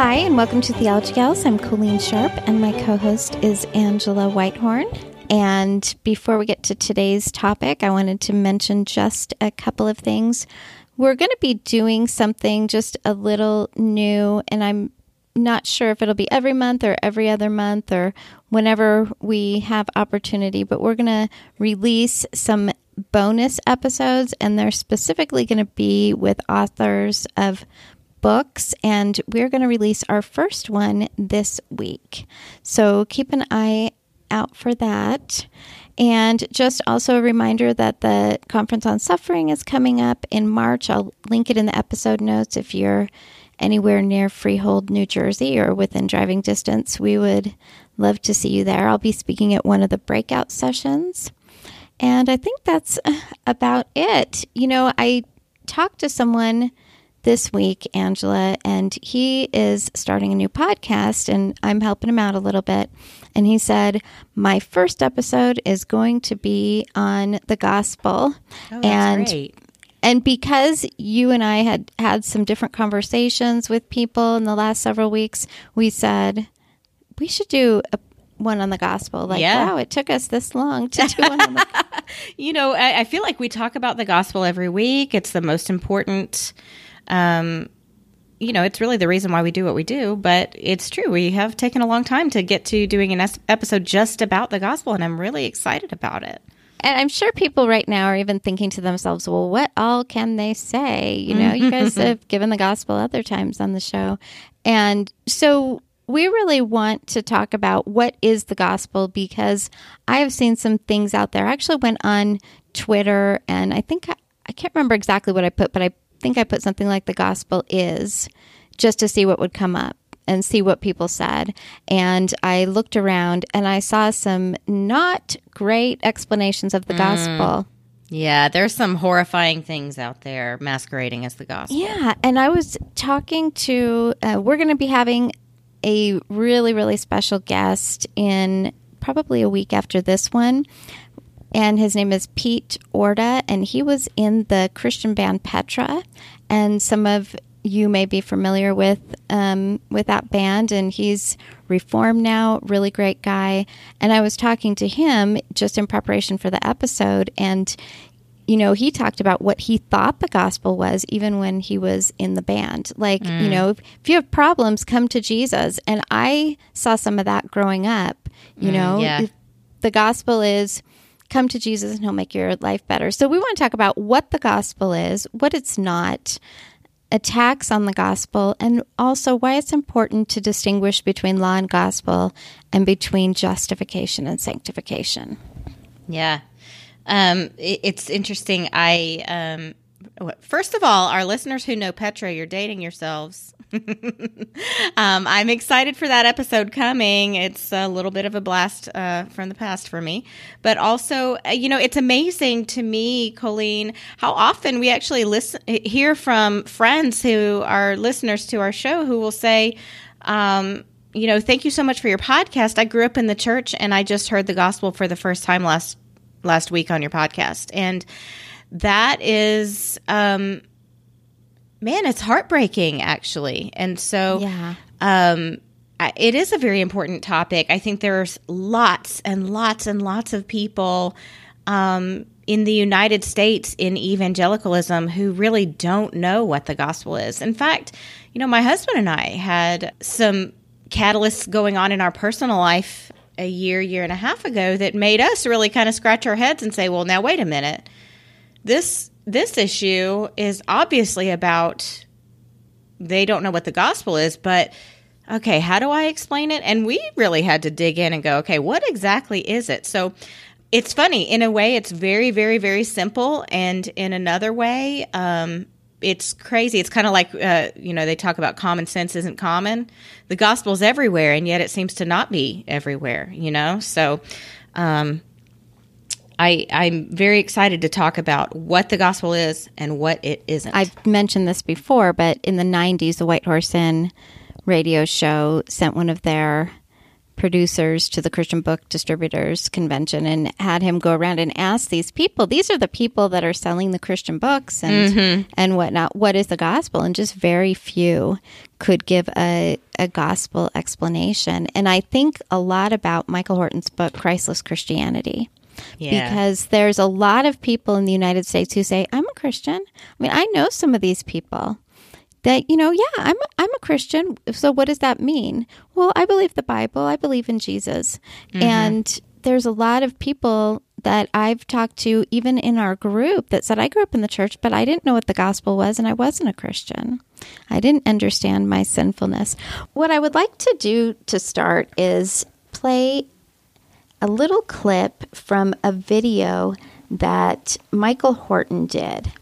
Hi, and welcome to Theology Gals. I'm Colleen Sharp, and my co host is Angela Whitehorn. And before we get to today's topic, I wanted to mention just a couple of things. We're going to be doing something just a little new, and I'm not sure if it'll be every month or every other month or whenever we have opportunity, but we're going to release some bonus episodes, and they're specifically going to be with authors of books, and we're going to release our first one this week. So keep an eye out for that. And just also a reminder that the Conference on Suffering is coming up in March. I'll link it in the episode notes if you're anywhere near Freehold, New Jersey, or within driving distance. We would love to see you there. I'll be speaking at one of the breakout sessions. And I think that's about it. You know, I talked to someone this week, Angela, and he is starting a new podcast, and I'm helping him out a little bit. And he said, My first episode is going to be on the gospel. Oh, and great. and because you and I had had some different conversations with people in the last several weeks, we said we should do a one on the gospel. Like, Yeah. wow, it took us this long to do one on the You know, I, I feel like we talk about the gospel every week. It's the most important. Um, you know, it's really the reason why we do what we do. But it's true. We have taken a long time to get to doing an episode just about the gospel, and I'm really excited about it. And I'm sure people right now are even thinking to themselves, well, what all can they say? You know, you guys have given the gospel other times on the show. And so we really want to talk about what is the gospel because I have seen some things out there. I actually went on Twitter and I think I, I can't remember exactly what I put, but I think I put something like the gospel is just to see what would come up and see what people said. And I looked around and I saw some not great explanations of the gospel. Yeah, there's some horrifying things out there masquerading as the gospel. Yeah. And I was talking to, uh, we're going to be having a really, really special guest in probably a week after this one. And his name is Pete Orta, and he was in the Christian band Petra. And some of you may be familiar with um, with that band, and he's reformed now. Really great guy. And I was talking to him just in preparation for the episode, and you know, he talked about what he thought the gospel was even when he was in the band. Like, you know, if, if you have problems, come to Jesus. And I saw some of that growing up. You know, yeah. the gospel is come to Jesus and he'll make your life better. So we want to talk about what the gospel is, what it's not, attacks on the gospel, and also why it's important to distinguish between law and gospel and between justification and sanctification. Yeah. Um, it, it's interesting. I, um, first of all, our listeners who know Petra, you're dating yourselves. um, I'm excited for that episode coming. It's a little bit of a blast uh, from the past for me. But also, uh, you know, it's amazing to me, Colleen, how often we actually listen, hear from friends who are listeners to our show who will say, um, you know, thank you so much for your podcast. I grew up in the church and I just heard the gospel for the first time last last week on your podcast. And that is um man, it's heartbreaking actually. And so Yeah. um I- it is a very important topic. I think there's lots and lots and lots of people um, in the United States in evangelicalism who really don't know what the gospel is. In fact, you know, my husband and I had some catalysts going on in our personal life a year, year and a half ago that made us really kind of scratch our heads and say, well, now wait a minute. This this issue is obviously about they don't know what the gospel is, but okay, how do I explain it? And we really had to dig in and go, okay, what exactly is it? So it's funny. In a way, it's very, very, very simple. And in another way, um, it's crazy. It's kind of like, uh, you know, they talk about common sense isn't common. The gospel's everywhere, and yet it seems to not be everywhere, you know? So, um, I, I'm very excited to talk about what the gospel is and what it isn't. I've mentioned this before, but in the 90s, the White Horse Inn radio show sent one of their producers to the Christian Book Distributors Convention and had him go around and ask these people, these are the people that are selling the Christian books and mm-hmm. and whatnot, what is the gospel? And just very few could give a, a gospel explanation. And I think a lot about Michael Horton's book, Christless Christianity yeah. because there's a lot of people in the United States who say, "I'm a Christian." I mean, I know some of these people that you know, yeah, I'm a, I'm a Christian. So what does that mean? Well, I believe the Bible. I believe in Jesus, mm-hmm. and there's a lot of people that I've talked to, even in our group, that said, "I grew up in the church, but I didn't know what the gospel was, and I wasn't a Christian." I didn't understand my sinfulness. What I would like to do to start is play a little clip from a video that Michael Horton did.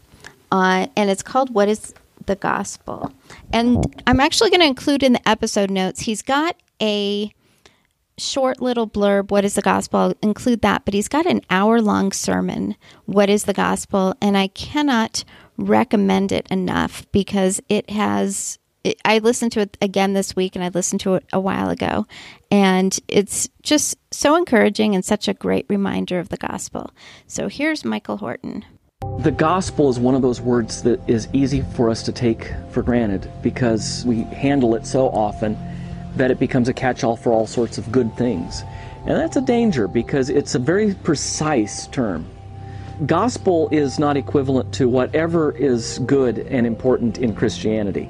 Uh, and it's called What is the Gospel? And I'm actually going to include in the episode notes, he's got a short little blurb, What is the Gospel? I'll include that, but he's got an hour long sermon, What is the Gospel? And I cannot recommend it enough because it has. I listened to it again this week and I listened to it a while ago. And it's just so encouraging and such a great reminder of the gospel. So here's Michael Horton. The gospel is one of those words that is easy for us to take for granted because we handle it so often that it becomes a catch all for all sorts of good things. And that's a danger because it's a very precise term. Gospel is not equivalent to whatever is good and important in Christianity.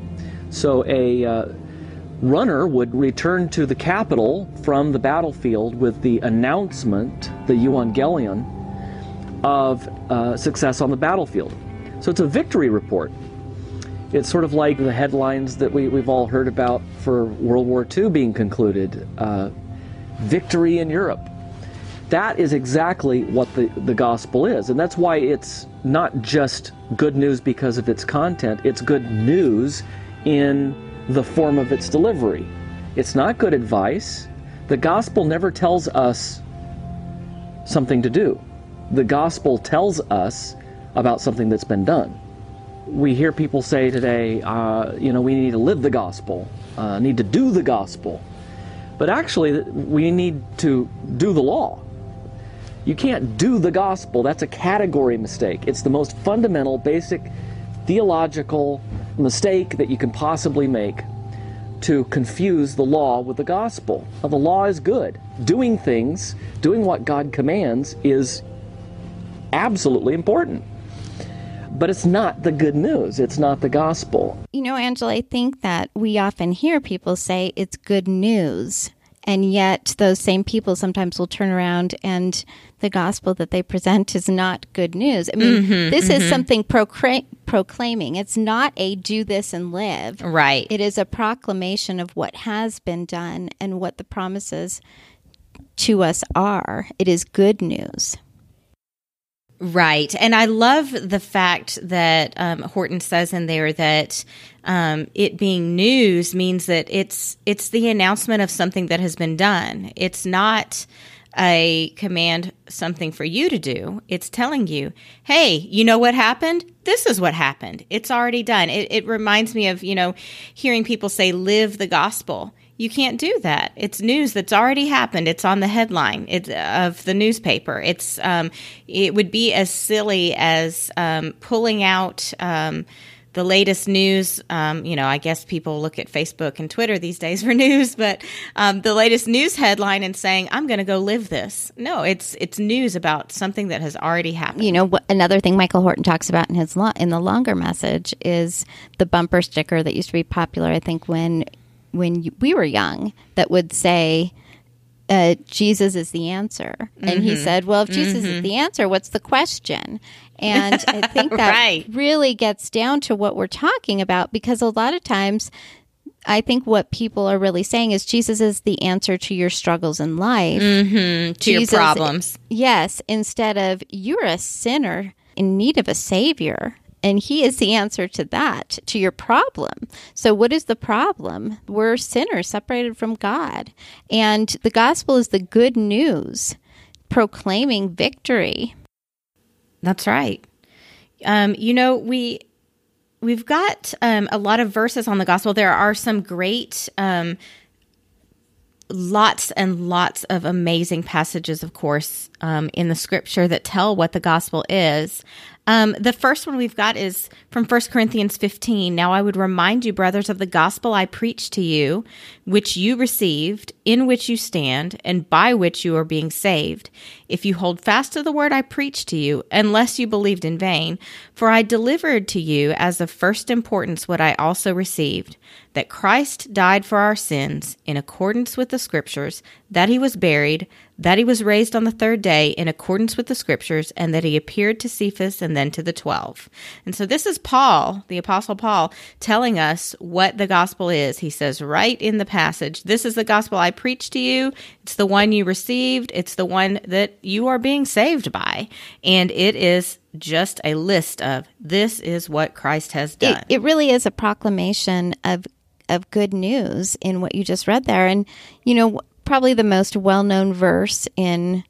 So a uh, runner would return to the capital from the battlefield with the announcement, the euangelion, of uh, success on the battlefield. So it's a victory report. It's sort of like the headlines that we, we've all heard about for World War II being concluded uh, victory in Europe. That is exactly what the, the gospel is. And that's why it's not just good news because of its content, it's good news in the form of its delivery. It's not good advice. The gospel never tells us something to do. The gospel tells us about something that's been done. We hear people say today, uh, you know, we need to live the gospel, uh, need to do the gospel. But actually, we need to do the law. You can't do the gospel. That's a category mistake. It's the most fundamental, basic theological mistake that you can possibly make to confuse the law with the gospel. Now, the law is good. Doing things, doing what God commands, is absolutely important. But it's not the good news, it's not the gospel. You know, Angela, I think that we often hear people say it's good news. And yet, those same people sometimes will turn around and the gospel that they present is not good news. I mean, Mm-hmm, this is something procra- proclaiming. It's not a do this and live. Right. It is a proclamation of what has been done and what the promises to us are. It is good news. Right. And I love the fact that um, Horton says in there that um, it being news means that it's it's the announcement of something that has been done. It's not a command something for you to do. It's telling you, hey, you know what happened? This is what happened. It's already done. It, it reminds me of, you know, hearing people say, live the gospel. You can't do that. It's news that's already happened. It's on the headline it's, of the newspaper. It's um, it would be as silly as um, pulling out um, the latest news. Um, you know, I guess people look at Facebook and Twitter these days for news, but um, the latest news headline and saying, "I'm going to go live this." No, it's it's news about something that has already happened. You know, wh- another thing Michael Horton talks about in his lo- in the longer message is the bumper sticker that used to be popular. I think when when you, we were young, that would say. Uh, Jesus is the answer. And he mm-hmm. said, Well, if Jesus is mm-hmm. the answer, what's the question? And I think that Right. really gets down to what we're talking about because a lot of times I think what people are really saying is Jesus is the answer to your struggles in life, mm-hmm. to your problems. Yes, instead of you're a sinner in need of a savior. And he is the answer to that, to your problem. So, what is the problem? We're sinners separated from God. And the gospel is the good news proclaiming victory. That's right. Um, you know, we we've got um, a lot of verses on the gospel. There are some great, um, lots and lots of amazing passages, of course, um, in the scripture that tell what the gospel is. Um, the first one we've got is from 1 Corinthians 15. Now I would remind you, brothers, of the gospel I preached to you, which you received, in which you stand, and by which you are being saved, if you hold fast to the word I preached to you, unless you believed in vain. For I delivered to you as of first importance what I also received that Christ died for our sins in accordance with the scriptures, that he was buried, that he was raised on the third day in accordance with the scriptures, and that he appeared to Cephas and then to the twelve. And so this is Paul, the Apostle Paul, telling us what the gospel is. He says right in the passage, This is the gospel I preached to you. It's the one you received, it's the one that you are being saved by. And it is just a list of this is what Christ has done. It, it really is a proclamation of of good news in what you just read there, and you know probably the most well known verse in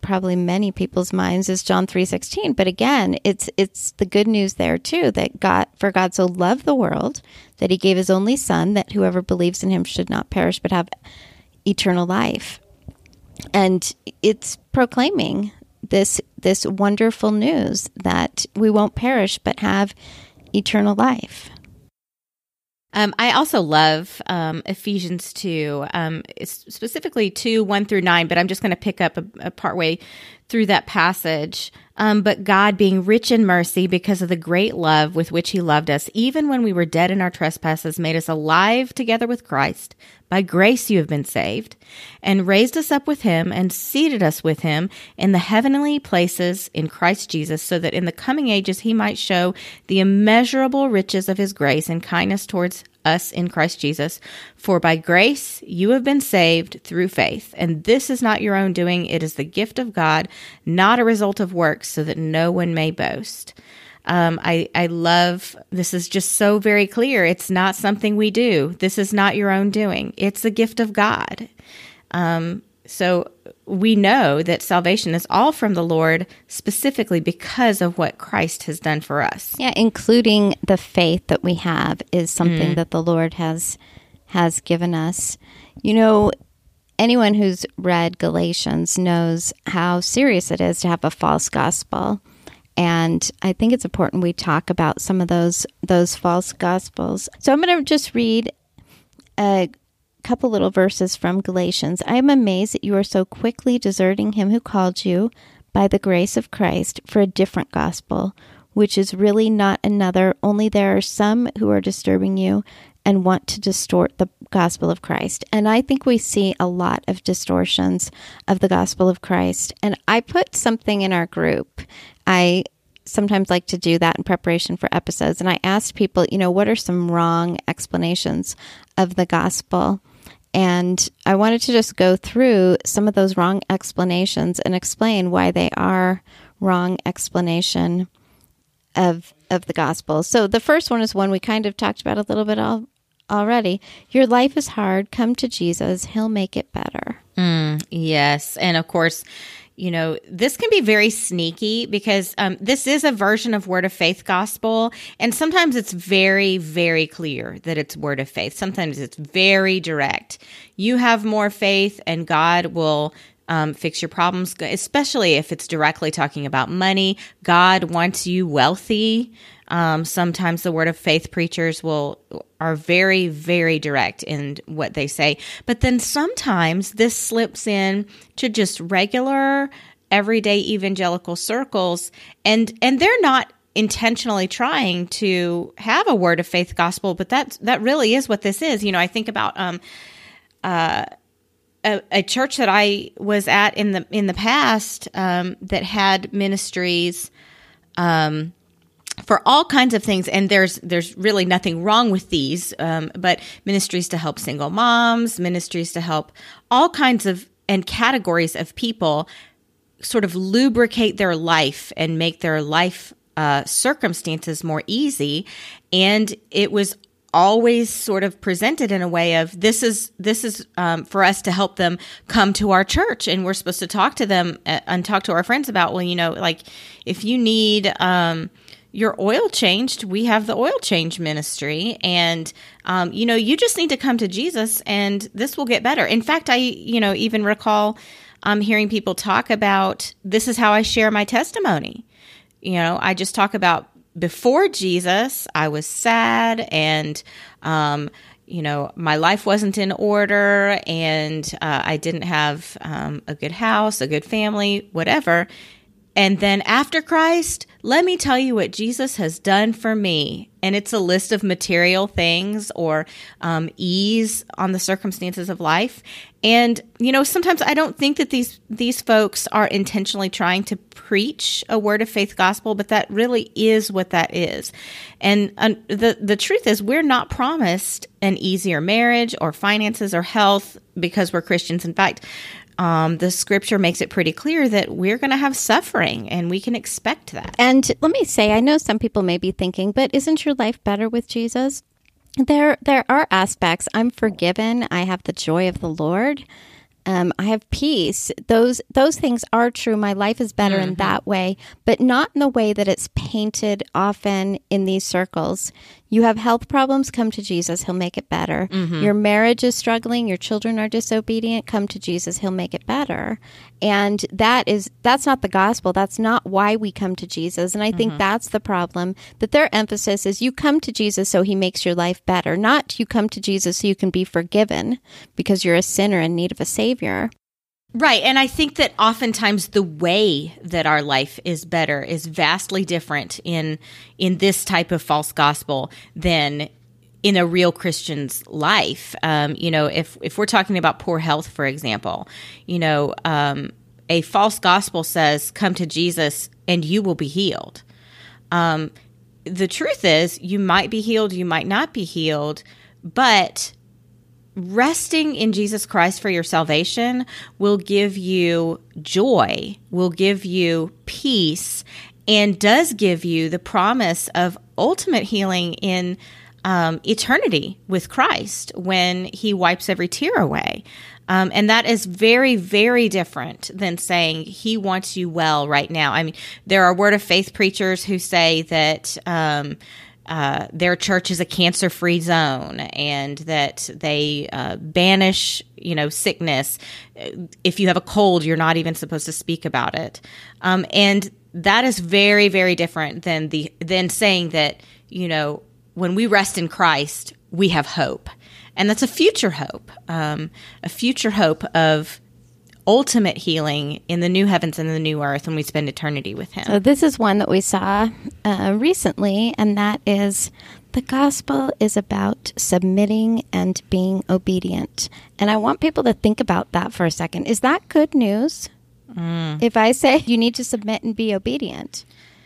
probably many people's minds is John three sixteen. But again, it's it's the good news there too that God for God so loved the world that He gave His only Son that whoever believes in Him should not perish but have eternal life, and it's proclaiming this this wonderful news that we won't perish but have eternal life. Um, I also love um, Ephesians 2, um, specifically 2, 1 through 9, but I'm just going to pick up a, a part way through that passage. Um, but God, being rich in mercy because of the great love with which He loved us, even when we were dead in our trespasses, made us alive together with Christ. By grace you have been saved, and raised us up with Him, and seated us with Him in the heavenly places in Christ Jesus, so that in the coming ages He might show the immeasurable riches of His grace and kindness towards us in Christ Jesus. For by grace you have been saved through faith, and this is not your own doing, it is the gift of God, not a result of works, so that no one may boast. Um, I, I love this is just so very clear. It's not something we do. This is not your own doing. It's the gift of God. Um, so we know that salvation is all from the Lord specifically because of what Christ has done for us. Yeah, including the faith that we have is something mm. that the Lord has has given us. You know, anyone who's read Galatians knows how serious it is to have a false gospel. And I think it's important we talk about some of those those false gospels. So I'm going to just read a couple little verses from Galatians. I am amazed that you are so quickly deserting him who called you by the grace of Christ for a different gospel, which is really not another, only there are some who are disturbing you and want to distort the gospel of Christ. And I think we see a lot of distortions of the gospel of Christ. And I put something in our group. I sometimes like to do that in preparation for episodes. And I asked people, you know, what are some wrong explanations of the gospel? And I wanted to just go through some of those wrong explanations and explain why they are wrong explanation of of the gospel. So the first one is one we kind of talked about a little bit al- already. Your life is hard. Come to Jesus. He'll make it better. Mm, yes. And of course, you know, this can be very sneaky because um, this is a version of Word of Faith gospel. And sometimes it's very, very clear that it's Word of Faith. Sometimes it's very direct. You have more faith, and God will um, fix your problems, especially if it's directly talking about money. God wants you wealthy. Um, sometimes the word of faith preachers will are very very direct in what they say, but then sometimes this slips in to just regular everyday evangelical circles, and and they're not intentionally trying to have a word of faith gospel, but that that really is what this is. You know, I think about um, uh, a, a, church that I was at in the in the past um, that had ministries um, for all kinds of things, and there's there's really nothing wrong with these, um, but ministries to help single moms, ministries to help all kinds of and categories of people sort of lubricate their life and make their life uh, circumstances more easy, and it was always sort of presented in a way of this is this is um, for us to help them come to our church. And we're supposed to talk to them uh, and talk to our friends about well you know like if you need um, your oil changed. We have the oil change ministry. And um, you know you just need to come to jesus and this will get better. In fact i you know even recall um, hearing people talk about this is how i share my testimony. You know i just talk about before Jesus, I was sad and, um, you know, my life wasn't in order and uh, I didn't have um, a good house, a good family, whatever. And then after Christ, let me tell you what Jesus has done for me. And it's a list of material things or um, ease on the circumstances of life. And you know, sometimes I don't think that these these folks are intentionally trying to preach a word of faith gospel, but that really is what that is. And uh, the the truth is, we're not promised an easier marriage or finances or health because we're Christians. In fact, um, the scripture makes it pretty clear that we're going to have suffering and we can expect that. And let me say, I know some people may be thinking, but isn't your life better with Jesus? There, there are aspects. I'm forgiven. I have the joy of the Lord um, I have peace. Those those things are true. My life is better mm-hmm. in that way, but not in the way that it's painted often in these circles. You have health problems, come to Jesus, he'll make it better. Mm-hmm. Your marriage is struggling, your children are disobedient, come to Jesus, he'll make it better. And that is that's not the gospel. That's not why we come to Jesus. And I think mm-hmm. that's the problem. That their emphasis is you come to Jesus so he makes your life better, not you come to Jesus so you can be forgiven because you're a sinner in need of a savior. Right. And I think that oftentimes the way that our life is better is vastly different in in this type of false gospel than in a real Christian's life. Um, you know, if if we're talking about poor health, for example, you know, um, a false gospel says, "Come to Jesus and you will be healed." Um, the truth is, you might be healed, you might not be healed, but resting in Jesus Christ for your salvation will give you joy, will give you peace, and does give you the promise of ultimate healing in um, eternity with Christ when He wipes every tear away. Um, and that is very, very different than saying He wants you well right now. I mean, there are word of faith preachers who say that. Um, uh, their church is a cancer free zone and that they uh, banish you know sickness if you have a cold you're not even supposed to speak about it um, and that is very very different than the than saying that you know when we rest in christ we have hope and that's a future hope um, a future hope of ultimate healing in the new heavens and the new earth when we spend eternity with Him. So, this is one that we saw uh, recently, and that is The gospel is about submitting and being obedient. And I want people to think about that for a second. Is that good news? If I say you need to submit and be obedient,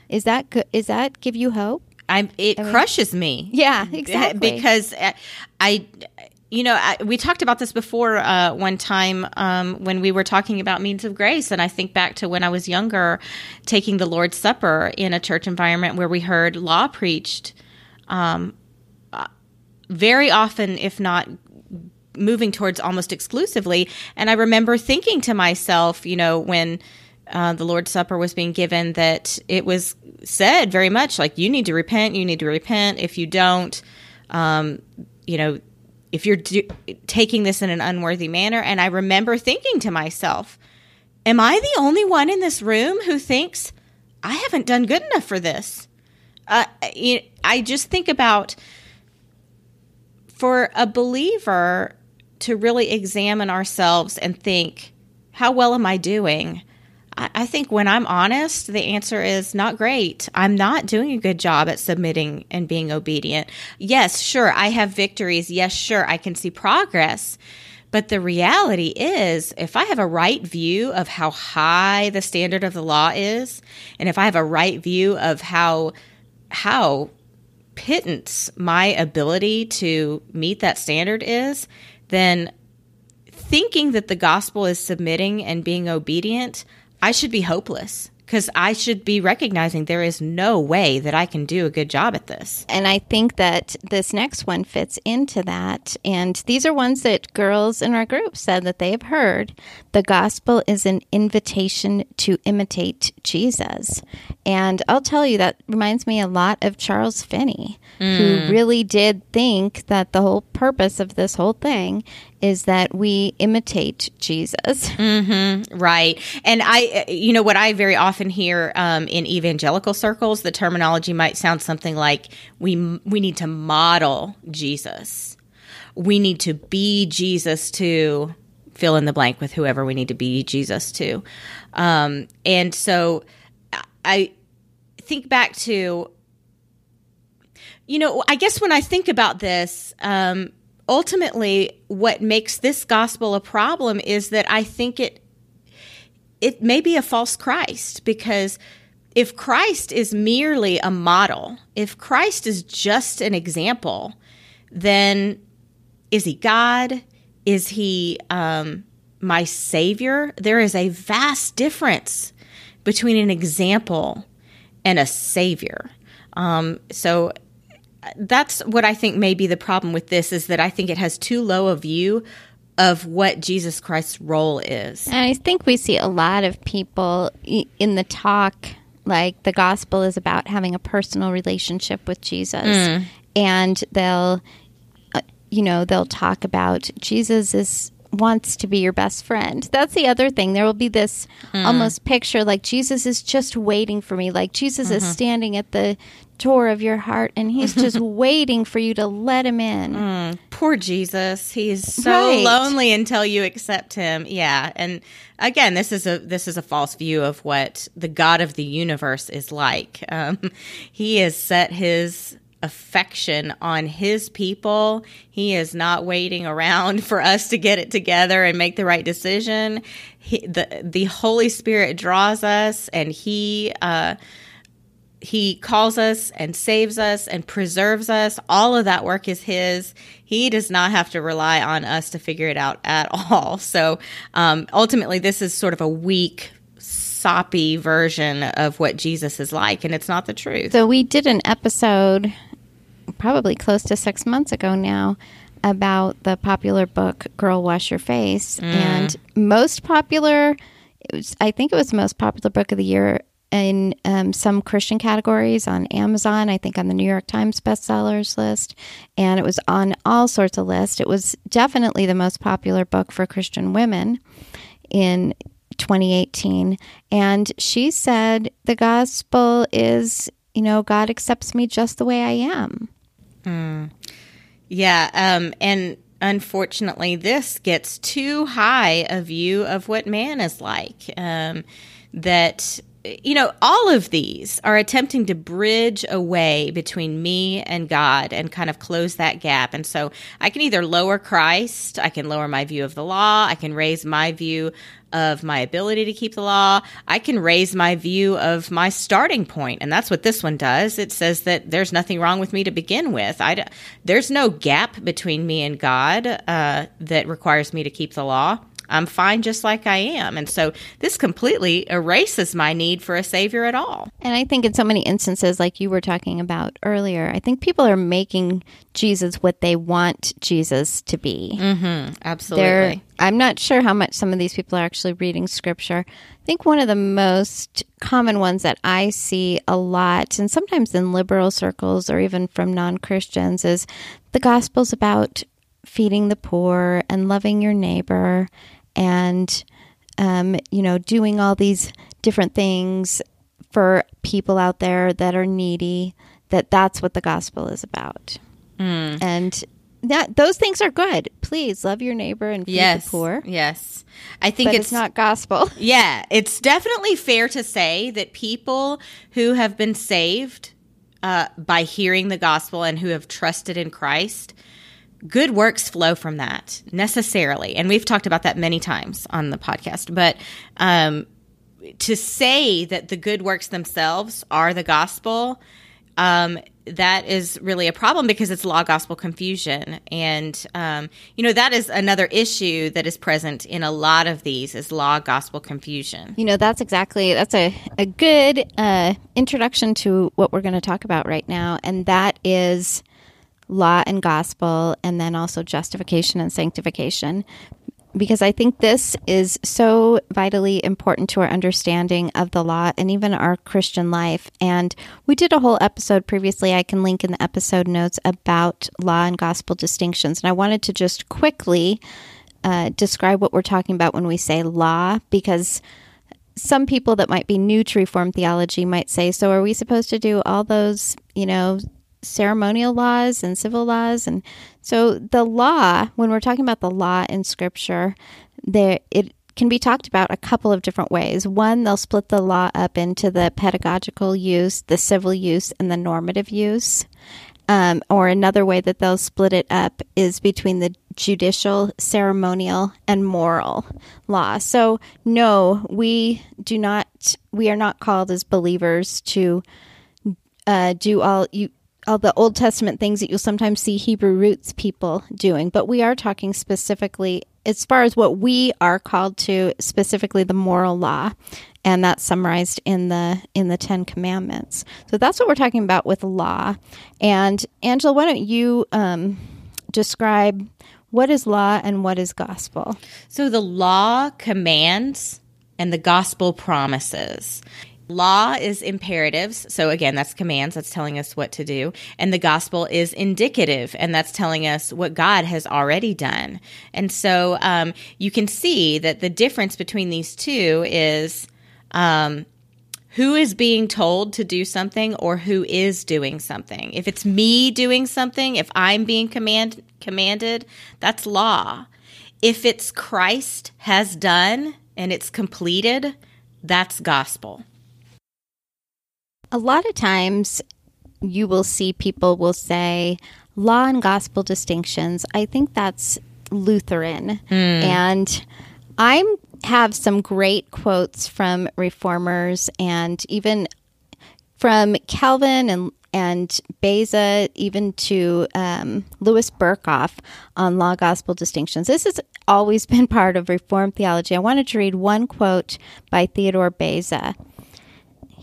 is that good? Is that give you hope? I'm, it crushes me. Yeah, exactly. Because uh, I, you know, I, we talked about this before uh, one time um, when we were talking about means of grace. And I think back to when I was younger, taking the Lord's Supper in a church environment where we heard law preached um, uh, very often, if not moving towards almost exclusively. And I remember thinking to myself, you know, when uh, the Lord's Supper was being given, that it was said very much like, you need to repent, you need to repent. If you don't, um, you know, if you're do- taking this in an unworthy manner. And I remember thinking to myself, am I the only one in this room who thinks I haven't done good enough for this? Uh, I just think about for a believer to really examine ourselves and think, how well am I doing? I, think when I'm honest, the answer is not great. I'm not doing a good job at submitting and being obedient. Yes, sure, I have victories. Yes, sure, I can see progress. But the reality is, if I have a right view of how high the standard of the law is, and if I have a right view of how how pittance my ability to meet that standard is, then thinking that the gospel is submitting and being obedient, I should be hopeless because I should be recognizing there is no way that I can do a good job at this. And I think that this next one fits into that. And these are ones that girls in our group said that they have heard. The gospel is an invitation to imitate Jesus. And I'll tell you, that reminds me a lot of Charles Finney, who mm. really did think that the whole purpose of this whole thing is that we imitate Jesus. Right. And I, you know, what I very often hear um, in evangelical circles, the terminology might sound something like we we need to model Jesus. We need to be Jesus to fill in the blank with whoever we need to be Jesus to. Um, and so I think back to you know, I guess when I think about this, um, ultimately, what makes this gospel a problem is that I think it it may be a false Christ because if Christ is merely a model, if Christ is just an example, then is he God? Is he um, my Savior? There is a vast difference between an example and a Savior. Um, so that's what I think may be the problem with this is that I think it has too low a view of what Jesus Christ's role is. And I think we see a lot of people in the talk, like the gospel is about having a personal relationship with Jesus. And they'll, uh, you know, they'll talk about Jesus is wants to be your best friend. That's the other thing. There will be this hmm. almost picture like Jesus is just waiting for me. Like Jesus is mm-hmm. standing at the door of your heart and he's just waiting for you to let him in. Hmm. Poor Jesus. He's so Right. lonely until you accept him. Yeah. And again, this is a this is a false view of what the God of the universe is like. Um, he has set his affection on his people. He is not waiting around for us to get it together and make the right decision. He, the the Holy Spirit draws us and he uh he calls us and saves us and preserves us. All of that work is His. He does not have to rely on us to figure it out at all. So um, ultimately, this is sort of a weak, soppy version of what Jesus is like, and it's not the truth. So we did an episode probably close to six months ago now about the popular book Girl Wash Your Face. And most popular, it was, I think it was the most popular book of the year in um, some Christian categories on Amazon, I think on the New York Times bestsellers list. And it was on all sorts of lists. It was definitely the most popular book for Christian women in 2018 and she said the gospel is you know god accepts me just the way i am Yeah, um, and unfortunately, this gets too high a view of what man is like. Um, that you know, all of these are attempting to bridge a way between me and God and kind of close that gap. And so I can either lower Christ, I can lower my view of the law, I can raise my view of my ability to keep the law. I can raise my view of my starting point, and that's what this one does. It says that there's nothing wrong with me to begin with. I, there's no gap between me and God uh, that requires me to keep the law. I'm fine just like I am. And so this completely erases my need for a savior at all. And I think in so many instances, like you were talking about earlier, I think people are making Jesus what they want Jesus to be. Mm-hmm, absolutely. They're, I'm not sure how much some of these people are actually reading scripture. I think one of the most common ones that I see a lot, and sometimes in liberal circles or even from non Christians, is the gospel's about feeding the poor and loving your neighbor and um, you know doing all these different things for people out there that are needy that that's what the gospel is about Mm. and that those things are good please love your neighbor and feed yes, the poor Yes. I think but it's, it's not gospel Yeah, it's definitely fair to say that people who have been saved uh, by hearing the gospel and who have trusted in Christ, good works flow from that necessarily. And we've talked about that many times on the podcast. But um, to say that the good works themselves are the gospel, um, that is really a problem because it's law gospel confusion. And, um, you know, that is another issue that is present in a lot of these is law gospel confusion. You know, that's exactly that's a a good uh, introduction to what we're going to talk about right now, and that is law and gospel, and then also justification and sanctification. Because I think this is so vitally important to our understanding of the law and even our Christian life. And we did a whole episode previously, I can link in the episode notes about law and gospel distinctions. And I wanted to just quickly uh, describe what we're talking about when we say law, because some people that might be new to Reformed theology might say, so are we supposed to do all those, you know, ceremonial laws and civil laws? And so the law, when we're talking about the law in Scripture, there it can be talked about a couple of different ways. One, they'll split the law up into the pedagogical use, the civil use, and the normative use. Um, or another way that they'll split it up is between the judicial, ceremonial, and moral law. So, no, we do not, we are not called as believers to uh, do all you all the Old Testament things that you'll sometimes see Hebrew roots people doing, but we are talking specifically as far as what we are called to, specifically the moral law, and that's summarized in the in the Ten Commandments. So that's what we're talking about with law. And Angela, why don't you um, describe what is law and what is gospel? So the law commands and the gospel promises. Law is imperatives. So again, that's commands. That's telling us what to do. And the gospel is indicative. And that's telling us what God has already done. And so um, you can see that the difference between these two is um, who is being told to do something or who is doing something. If it's me doing something, if I'm being command, commanded, that's law. If it's Christ has done and it's completed, that's gospel. A lot of times you will see people will say law and gospel distinctions. I think that's Lutheran. And I have some great quotes from reformers and even from Calvin and and Beza, even to um, Louis Berkhof on law gospel distinctions. This has always been part of Reformed theology. I wanted to read one quote by Theodore Beza.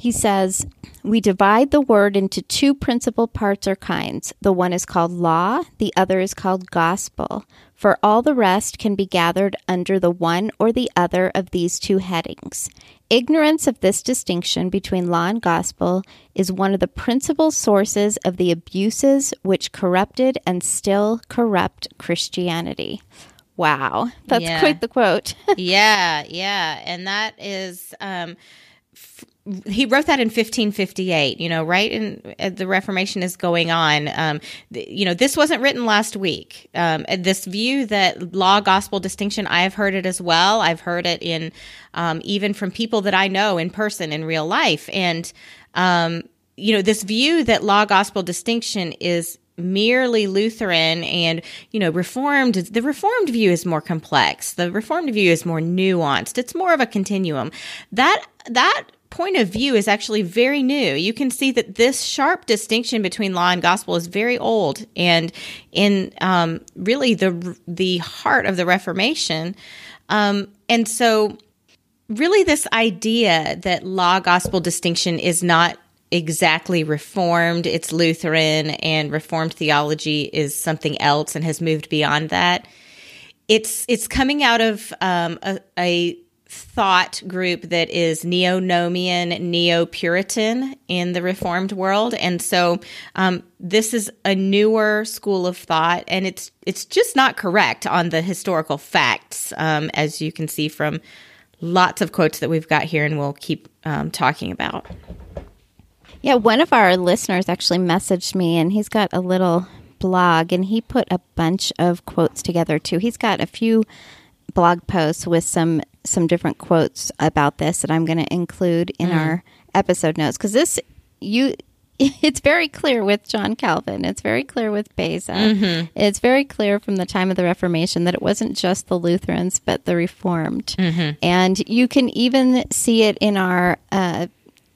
He says, We divide the word into two principal parts or kinds. The one is called law, the other is called gospel. For all the rest can be gathered under the one or the other of these two headings. Ignorance of this distinction between law and gospel is one of the principal sources of the abuses which corrupted and still corrupt Christianity. Wow, that's Yeah. quite the quote. yeah, yeah, and that is um, he wrote that in 1558 you know right in uh, the reformation is going on um, th- you know this wasn't written last week um, this view that law gospel distinction i have heard it as well i've heard it in um, even from people that i know in person in real life and um, you know this view that law gospel distinction is merely Lutheran and, you know, Reformed, the Reformed view is more complex. The Reformed view is more nuanced. It's more of a continuum. That, that point of view is actually very new. You can see that this sharp distinction between law and gospel is very old and in um, really the, the heart of the Reformation. Um, and so, really, this idea that law gospel distinction is not exactly reformed. It's Lutheran, and reformed theology is something else and has moved beyond that. It's it's coming out of um, a, a thought group that is neo-nomian, neo-puritan in the reformed world, and so um, this is a newer school of thought, and it's it's just not correct on the historical facts, um, as you can see from lots of quotes that we've got here, and we'll keep um, talking about. Yeah, one of our listeners actually messaged me, and he's got a little blog, and he put a bunch of quotes together too. He's got a few blog posts with some some different quotes about this that I'm going to include in mm. our episode notes because this you it's very clear with John Calvin. It's very clear with Beza. Mm-hmm. It's very clear from the time of the Reformation that it wasn't just the Lutherans, but the Reformed. Mm-hmm. And you can even see it in our uh,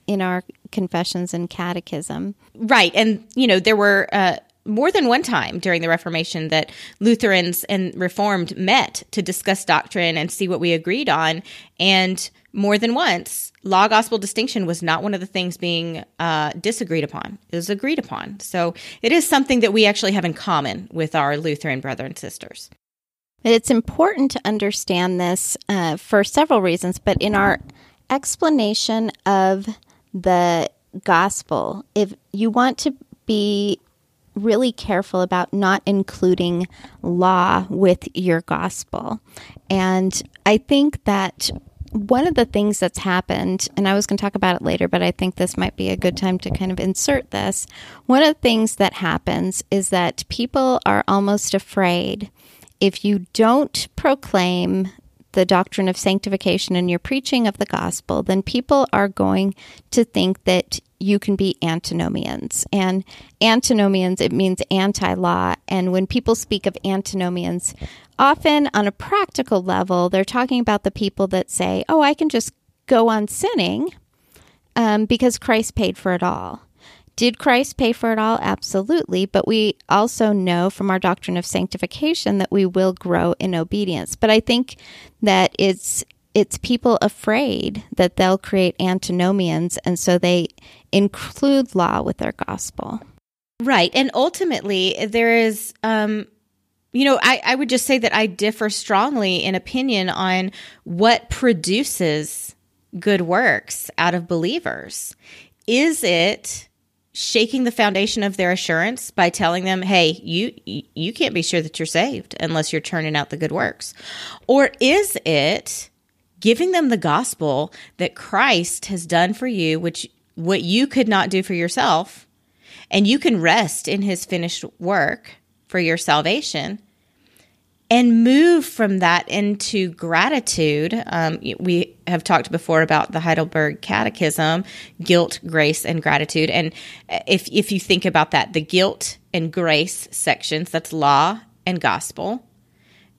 in our confessions and catechism. Right. And, you know, there were uh, more than one time during the Reformation that Lutherans and Reformed met to discuss doctrine and see what we agreed on. And more than once, law gospel distinction was not one of the things being uh, disagreed upon. It was agreed upon. So it is something that we actually have in common with our Lutheran brother and sisters. It's important to understand this uh, for several reasons, but in our explanation of the gospel, if you want to be really careful about not including law with your gospel. And I think that one of the things that's happened, and I was going to talk about it later, but I think this might be a good time to kind of insert this. One of the things that happens is that people are almost afraid if you don't proclaim the doctrine of sanctification and your preaching of the gospel, then people are going to think that you can be antinomians. And antinomians, it means anti law. And when people speak of antinomians, often on a practical level, they're talking about the people that say, oh, I can just go on sinning um, because Christ paid for it all. Did Christ pay for it all? Absolutely. But we also know from our doctrine of sanctification that we will grow in obedience. But I think that it's it's people afraid that they'll create antinomians and so they include law with their gospel. Right. And ultimately there is um you know, I, I would just say that I differ strongly in opinion on what produces good works out of believers. Is it shaking the foundation of their assurance by telling them, "Hey, you you can't be sure that you're saved unless you're turning out the good works." Or is it giving them the gospel that Christ has done for you which what you could not do for yourself and you can rest in his finished work for your salvation and move from that into gratitude. Um, we have talked before about the Heidelberg Catechism, guilt, grace, and gratitude. And if if you think about that, the guilt and grace sections, that's law and gospel,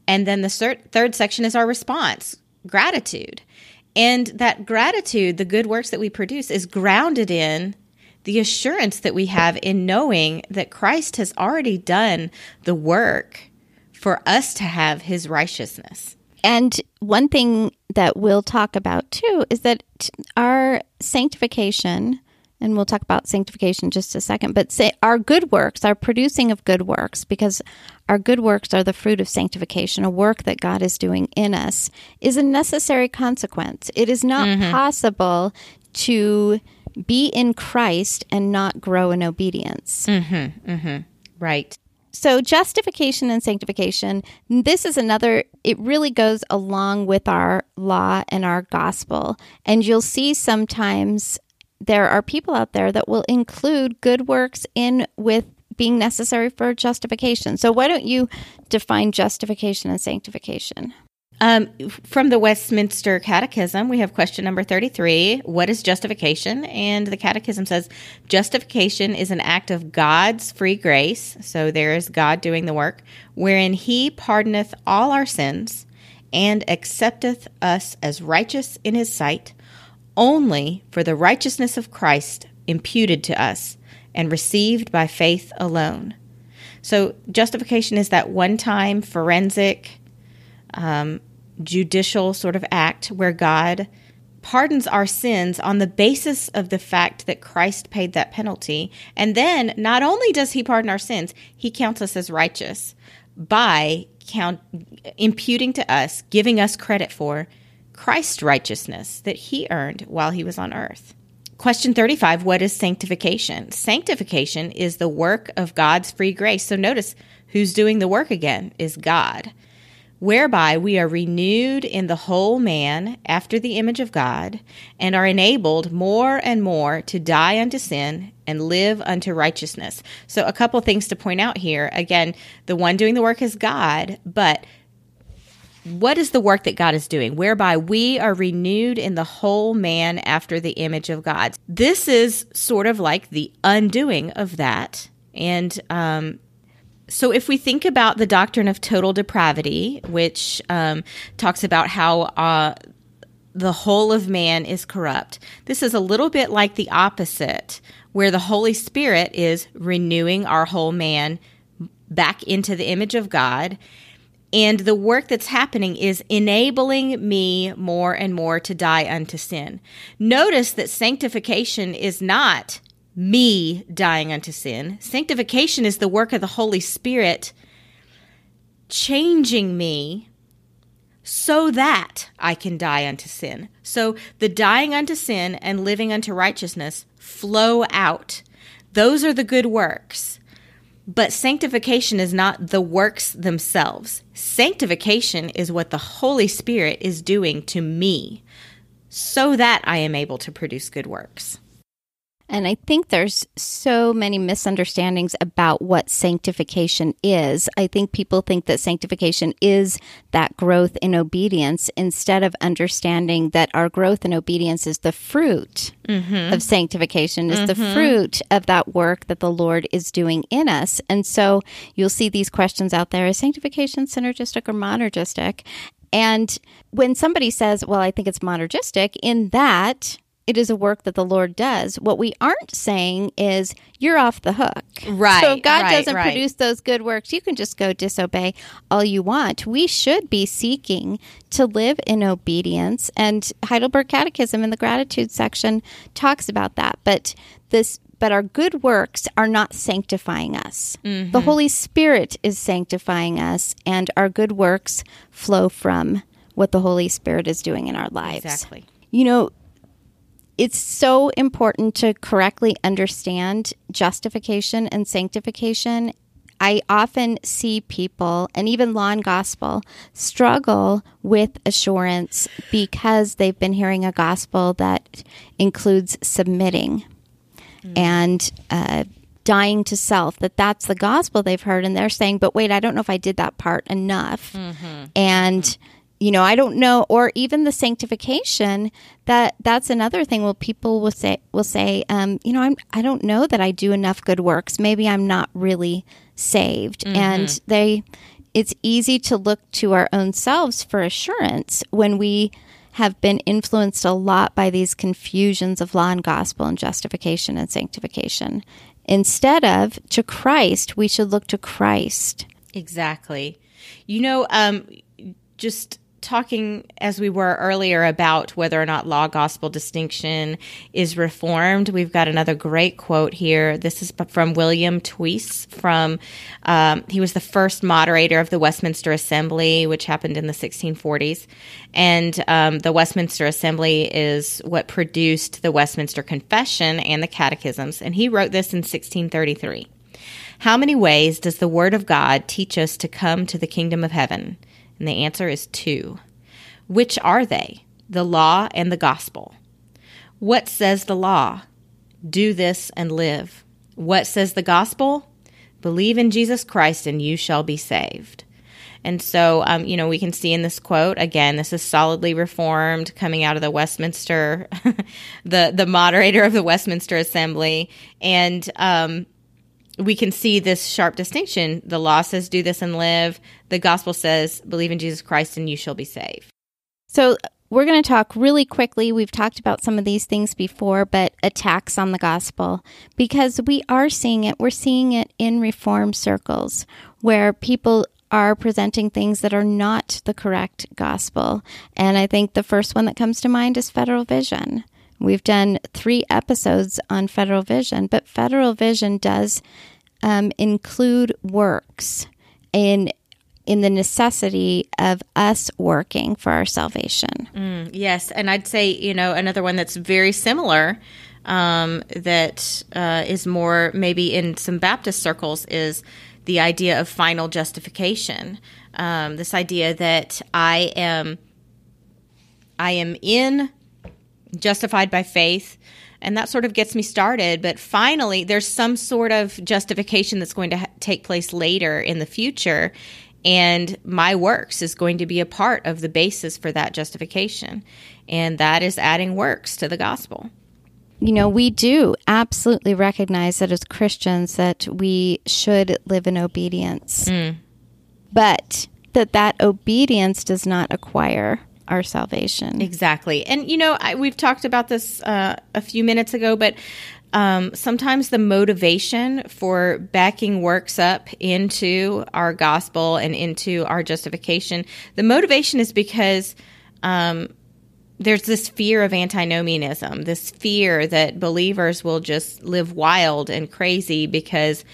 and then the third section is our response, gratitude. And that gratitude, the good works that we produce, is grounded in the assurance that we have in knowing that Christ has already done the work for us to have his righteousness. And one thing that we'll talk about too is that our sanctification, and we'll talk about sanctification in just a second, but say our good works, our producing of good works, because our good works are the fruit of sanctification, a work that God is doing in us, is a necessary consequence. It is not mm-hmm. possible to be in Christ and not grow in obedience. Mm-hmm, mm-hmm. Right. so justification and sanctification, this is another, it really goes along with our law and our gospel. And you'll see sometimes there are people out there that will include good works in with being necessary for justification. So why don't you define justification and sanctification? Um, from the Westminster Catechism, we have question number 33 What is justification? And the Catechism says justification is an act of God's free grace. So there is God doing the work, wherein he pardoneth all our sins and accepteth us as righteous in his sight, only for the righteousness of Christ imputed to us and received by faith alone. So justification is that one time forensic. Um, judicial sort of act where God pardons our sins on the basis of the fact that Christ paid that penalty. And then not only does he pardon our sins, he counts us as righteous by count imputing to us, giving us credit for Christ's righteousness that he earned while he was on earth. Question 35 What is sanctification? Sanctification is the work of God's free grace. So notice who's doing the work again is God whereby we are renewed in the whole man after the image of God, and are enabled more and more to die unto sin and live unto righteousness. So, a couple things to point out here. Again, the one doing the work is God, but what is the work that God is doing? Whereby we are renewed in the whole man after the image of God. This is sort of like the undoing of that. And um, so, if we think about the doctrine of total depravity, which um, talks about how uh, the whole of man is corrupt, this is a little bit like the opposite, where the Holy Spirit is renewing our whole man back into the image of God. And the work that's happening is enabling me more and more to die unto sin. Notice that sanctification is not me dying unto sin. Sanctification is the work of the Holy Spirit changing me so that I can die unto sin. So the dying unto sin and living unto righteousness flow out. Those are the good works. But sanctification is not the works themselves. Sanctification is what the Holy Spirit is doing to me so that I am able to produce good works. And I think there's so many misunderstandings about what sanctification is. I think people think that sanctification is that growth in obedience instead of understanding that our growth in obedience is the fruit mm-hmm. of sanctification, is mm-hmm. the fruit of that work that the Lord is doing in us. And so you'll see these questions out there is sanctification synergistic or monergistic? And when somebody says, well, I think it's monergistic, in that it is a work that the Lord does. What we aren't saying is you're off the hook. Right. So if God right, doesn't right. produce those good works, you can just go disobey all you want. We should be seeking to live in obedience. And Heidelberg Catechism in the gratitude section talks about that. But this but our good works are not sanctifying us. Mm-hmm. The Holy Spirit is sanctifying us, and our good works flow from what the Holy Spirit is doing in our lives. Exactly. You know, it's so important to correctly understand justification and sanctification. I often see people, and even law and gospel, struggle with assurance because they've been hearing a gospel that includes submitting mm. and uh, dying to self. That that's the gospel they've heard, and they're saying, "But wait, I don't know if I did that part enough." Mm-hmm. And you know i don't know or even the sanctification that that's another thing. Well people will say will say um, you know i'm i don't know that i do enough good works. Maybe i'm not really saved. Mm-hmm. and they it's easy to look to our own selves for assurance when we have been influenced a lot by these confusions of law and gospel and justification and sanctification. Instead of to christ we should look to christ. Exactly. You know um just talking as we were earlier about whether or not law gospel distinction is reformed we've got another great quote here. This is from william twisse from um, he was the first moderator of the westminster assembly which happened in the 1640s and um, the westminster assembly is what produced the westminster confession and the catechisms. And he wrote this in 1633 How many ways does the Word of God teach us to come to the kingdom of heaven? And the answer is two. Which are they? The law and the gospel. What says the law? Do this and live. What says the gospel? Believe in Jesus Christ and you shall be saved. And so, um, you know, we can see in this quote again. This is solidly reformed, coming out of the Westminster, the the moderator of the Westminster Assembly, and um, we can see this sharp distinction. The law says, "Do this and live." The gospel says, "Believe in Jesus Christ and you shall be saved." So we're going to talk really quickly. We've talked about some of these things before, but attacks on the gospel because we are seeing it. We're seeing it in reform circles where people are presenting things that are not the correct gospel. And I think the first one that comes to mind is Federal Vision. We've done three episodes on Federal Vision, but Federal Vision does um, include works in in the necessity of us working for our salvation. Mm, yes, and I'd say you know another one that's very similar um, that uh, is more maybe in some Baptist circles is the idea of final justification. Um, this idea that I am I am in justified by faith. And that sort of gets me started. But finally there's some sort of justification that's going to ha- take place later in the future. And my works is going to be a part of the basis for that justification. And that is adding works to the gospel. You know we do absolutely recognize that as christians that we should live in obedience. Mm. but that that obedience does not acquire our salvation Exactly. And, you know, I, we've talked about this uh, a few minutes ago, but um, sometimes the motivation for backing works up into our gospel and into our justification, the motivation is because um, there's this fear of antinomianism, this fear that believers will just live wild and crazy because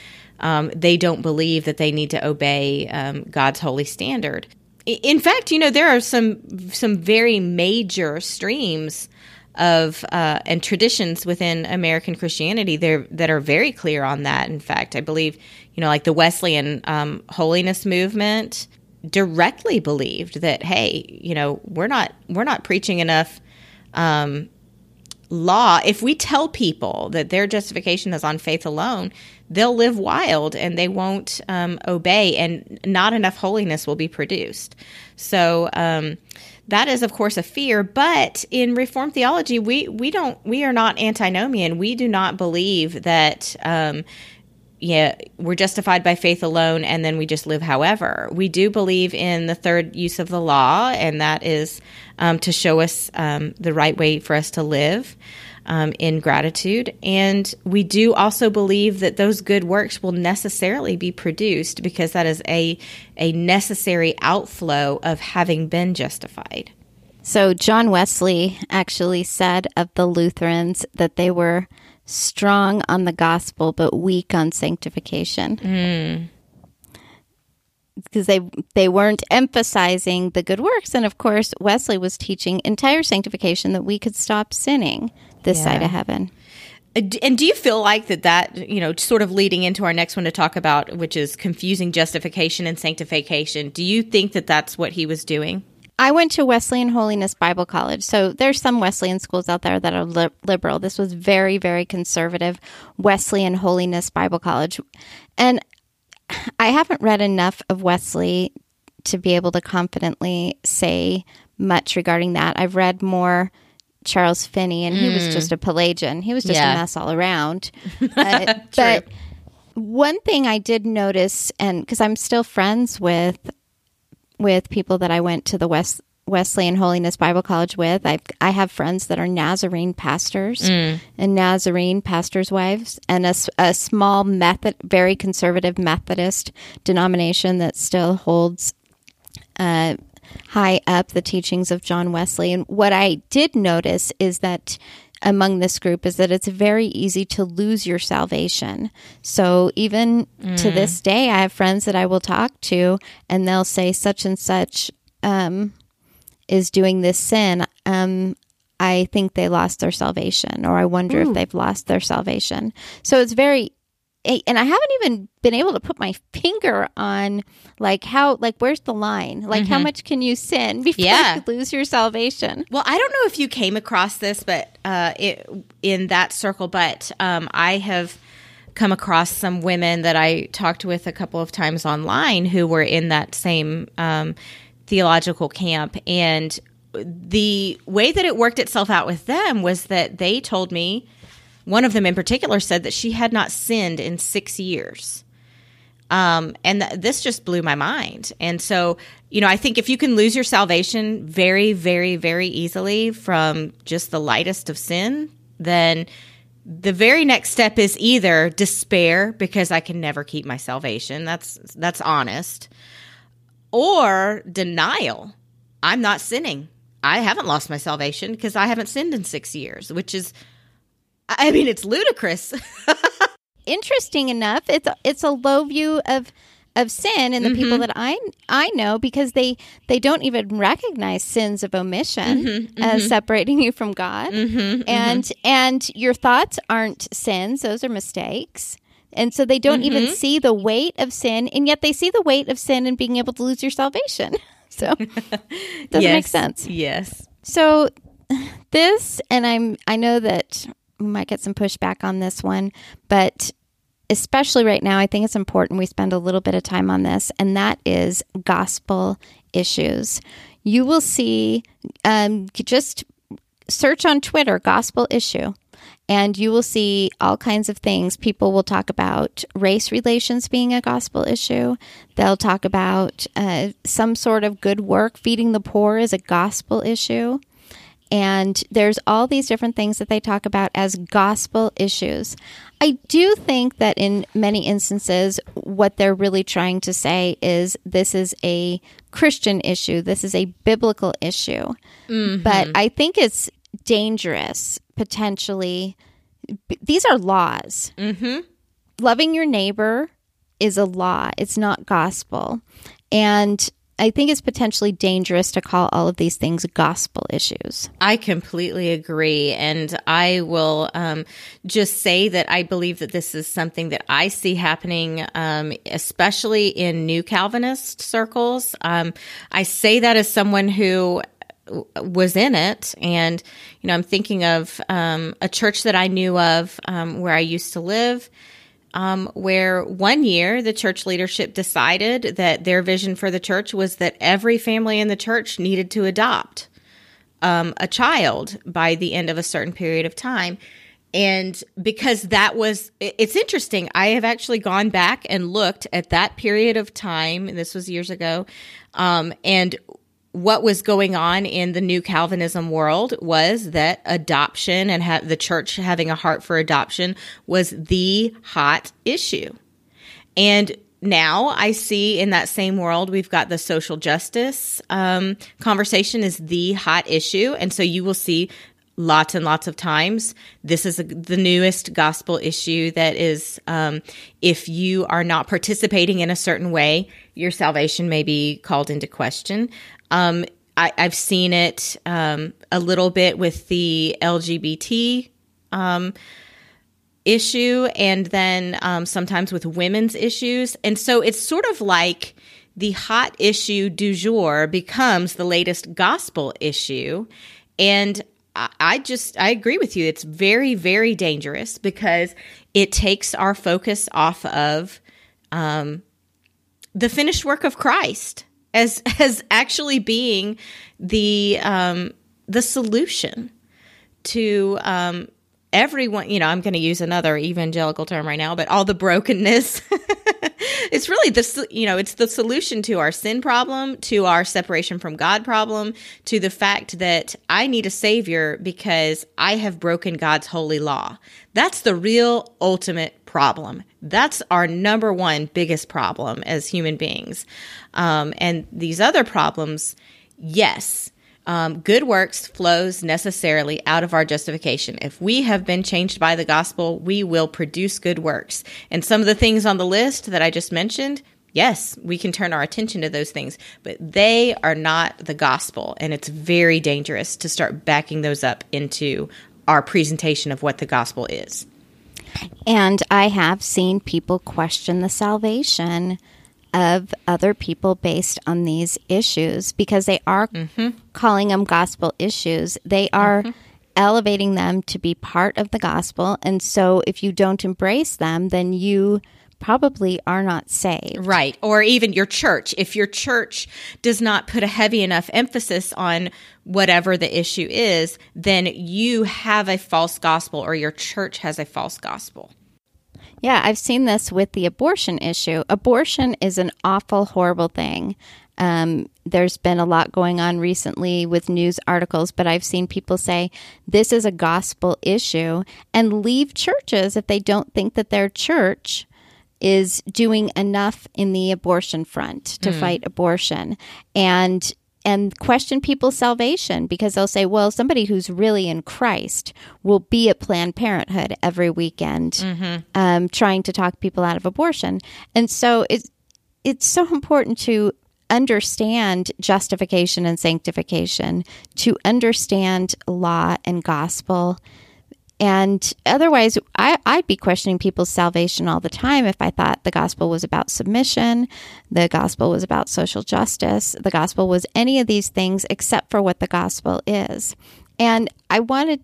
um, they don't believe that they need to obey um, God's holy standard. In fact, you know there are some some very major streams of uh, and traditions within American Christianity there that are very clear on that. In fact, I believe you know like the Wesleyan um, holiness movement directly believed that hey, you know we're not we're not preaching enough um, law, if we tell people that their justification is on faith alone, they'll live wild and they won't um, obey, and not enough holiness will be produced. So um, that is, of course, a fear. But in Reformed theology, we we don't we are not antinomian. We do not believe that. Um, yeah, we're justified by faith alone, and then we just live however. We do believe in the third use of the law, and that is um, to show us um, the right way for us to live um, in gratitude. And we do also believe that those good works will necessarily be produced because that is a a necessary outflow of having been justified. So, John Wesley actually said of the Lutherans that they were strong on the gospel but weak on sanctification. Because they they weren't emphasizing the good works, and of course Wesley was teaching entire sanctification that we could stop sinning this side of heaven. Uh, And do you feel like that that you know sort of leading into our next one to talk about, which is confusing justification and sanctification? Do you think that that's what he was doing? I went to Wesleyan Holiness Bible College. So there's some Wesleyan schools out there that are li- liberal. This was very, very conservative Wesleyan Holiness Bible College. And I haven't read enough of Wesley to be able to confidently say much regarding that. I've read more Charles Finney, and he was just a Pelagian. He was just Yeah. a mess all around. Uh, but one thing I did notice, and because I'm still friends with with people that I went to the West Wesleyan Holiness Bible College with. I I have friends that are Nazarene pastors and Nazarene pastors' wives, and a small Method, very conservative Methodist denomination that still holds uh, high up the teachings of John Wesley. And what I did notice is that among this group is that it's very easy to lose your salvation. So even to this day, I have friends that I will talk to, and they'll say such and such um, is doing this sin. Um, I think they lost their salvation, or I wonder if they've lost their salvation. So it's very and I haven't even been able to put my finger on like how like where's the line? Like how much can you sin before Yeah. you lose your salvation? Well, I don't know if you came across this, but uh, it, in that circle, but um, I have come across some women that I talked with a couple of times online who were in that same um, theological camp, and the way that it worked itself out with them was that they told me. One of them in particular said that she had not sinned in six years. Um, and th- this just blew my mind. And so, you know, I think if you can lose your salvation very, very, very easily from just the lightest of sin, then the very next step is either despair because I can never keep my salvation. That's that's honest. Or denial. I'm not sinning. I haven't lost my salvation because I haven't sinned in 6 years, which is I mean, it's ludicrous. Interesting enough, it's a, it's a low view of of sin in the Mm-hmm. people that I I know because they they don't even recognize sins of omission Mm-hmm, as separating you from God, and and your thoughts aren't sins; those are mistakes. And so they don't even Mm-hmm. see the weight of sin, and yet they see the weight of sin and being able to lose your salvation. So doesn't make sense. Yes. So this, and I'm I know that we might get some pushback on this one, but especially right now, I think it's important we spend a little bit of time on this, and that is gospel issues. You will see, um, just search on Twitter, gospel issue, and you will see all kinds of things. People will talk about race relations being a gospel issue. They'll talk about uh, some sort of good work, feeding the poor is a gospel issue. And there's all these different things that they talk about as gospel issues. I do think that in many instances, what they're really trying to say is this is a Christian issue, this is a biblical issue. But I think it's dangerous potentially. B- These are laws. Mm-hmm. Loving your neighbor is a law, it's not gospel. And I think it's potentially dangerous to call all of these things gospel issues. I completely agree. And I will um, just say that I believe that this is something that I see happening, um, especially in new Calvinist circles. Um, I say that as someone who was in it and you know i'm thinking of um, a church that i knew of um, where i used to live um, where one year the church leadership decided that their vision for the church was that every family in the church needed to adopt um, a child by the end of a certain period of time. And because that was, it's interesting. I have actually gone back and looked at that period of time, and this was years ago, um, and what was going on in the new Calvinism world was that adoption and ha- the church having a heart for adoption was the hot issue. And now I see in that same world, we've got the social justice um, conversation is the hot issue. And so you will see lots and lots of times this is a, the newest gospel issue that is um, if you are not participating in a certain way, your salvation may be called into question. Um, I, I've seen it um, a little bit with the LGBT issue and then um, sometimes with women's issues. And so it's sort of like the hot issue du jour becomes the latest gospel issue. And I, I just, I agree with you. It's very, very dangerous because it takes our focus off of um, the finished work of Christ as, as actually being the, um, the solution to um, everyone you know i'm going to use another evangelical term right now but all the brokenness it's really the you know it's the solution to our sin problem to our separation from god problem to the fact that i need a savior because i have broken god's holy law. That's the real ultimate problem. That's our number one biggest problem as human beings. Um, and these other problems yes um, good works flows necessarily out of our justification. If we have been changed by the gospel, we will produce good works. And some of the things on the list that I just mentioned, yes, we can turn our attention to those things, but they are not the gospel. And it's very dangerous to start backing those up into our presentation of what the gospel is. And I have seen people question the salvation of other people based on these issues because they are mm-hmm. calling them gospel issues. They are mm-hmm. elevating them to be part of the gospel. And so if you don't embrace them, then you probably are not saved. Right. Or even your church. If your church does not put a heavy enough emphasis on whatever the issue is, then you have a false gospel or your church has a false gospel. Yeah, I've seen this with the abortion issue. Abortion is an awful, horrible thing. Um, there's been a lot going on recently with news articles, but I've seen people say this is a gospel issue and leave churches if they don't think that their church is doing enough in the abortion front to fight abortion. And and question people's salvation because they'll say, well, somebody who's really in Christ will be at Planned Parenthood every weekend um, trying to talk people out of abortion. And so it's, it's so important to understand justification and sanctification, to understand law and gospel. And otherwise, I, I'd be questioning people's salvation all the time if I thought the gospel was about submission, the gospel was about social justice, the gospel was any of these things except for what the gospel is. And I wanted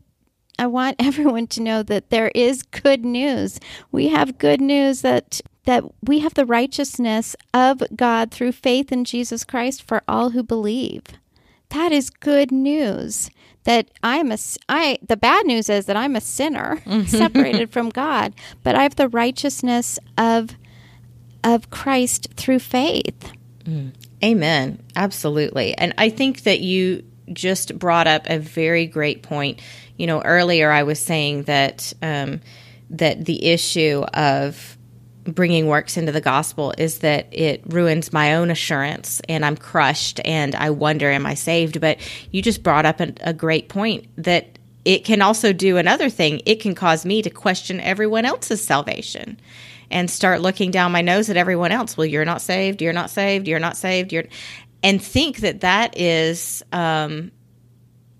I want everyone to know that there is good news. We have good news that that we have the righteousness of God through faith in Jesus Christ for all who believe. That is good news. That I'm a I the bad news is that I'm a sinner separated from God, but I have the righteousness of of Christ through faith. Amen. Absolutely. And I think that you just brought up a very great point. You know, earlier I was saying that um, that the issue of bringing works into the gospel is that it ruins my own assurance and I'm crushed and I wonder, am I saved? But you just brought up a, a great point that it can also do another thing. It can cause me to question everyone else's salvation and start looking down my nose at everyone else. Well, you're not saved. You're not saved. You're not saved. You're, and think that that is um,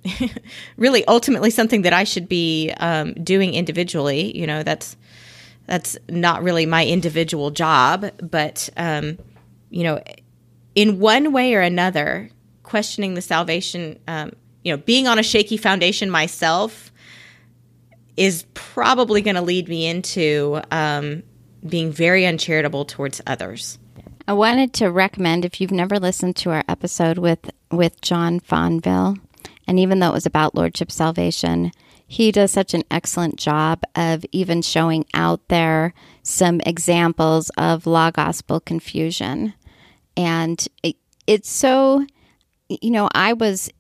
really ultimately something that I should be um, doing individually. You know, that's that's not really my individual job, but um, you know, in one way or another, questioning the salvation, um, you know, being on a shaky foundation myself is probably going to lead me into um, being very uncharitable towards others. I wanted to recommend if you've never listened to our episode with with John Fonville, and even though it was about lordship salvation, he does such an excellent job of even showing out there some examples of law gospel confusion, and it, it's so, you know, I was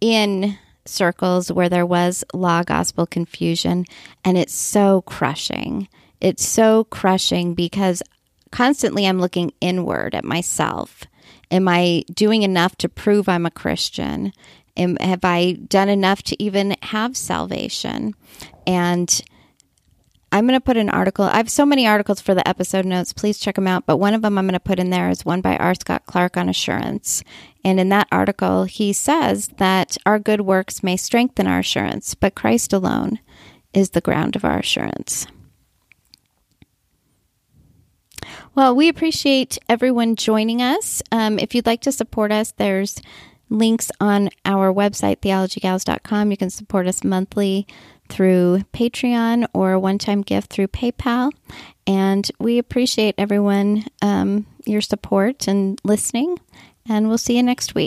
in circles where there was law gospel confusion, and it's so crushing. It's so crushing because constantly I'm looking inward at myself. Am I doing enough to prove I'm a Christian? Am, have I done enough to even have salvation? And I'm going to put an article. I have so many articles for the episode notes. Please check them out. But one of them I'm going to put in there is one by R. Scott Clark on assurance. And in that article, he says that our good works may strengthen our assurance, but Christ alone is the ground of our assurance. Well, we appreciate everyone joining us. Um, if you'd like to support us, there's links on our website, theologygals.com. You can support us monthly through Patreon or a one time gift through PayPal. And we appreciate everyone, um, your support and listening. And we'll see you next week.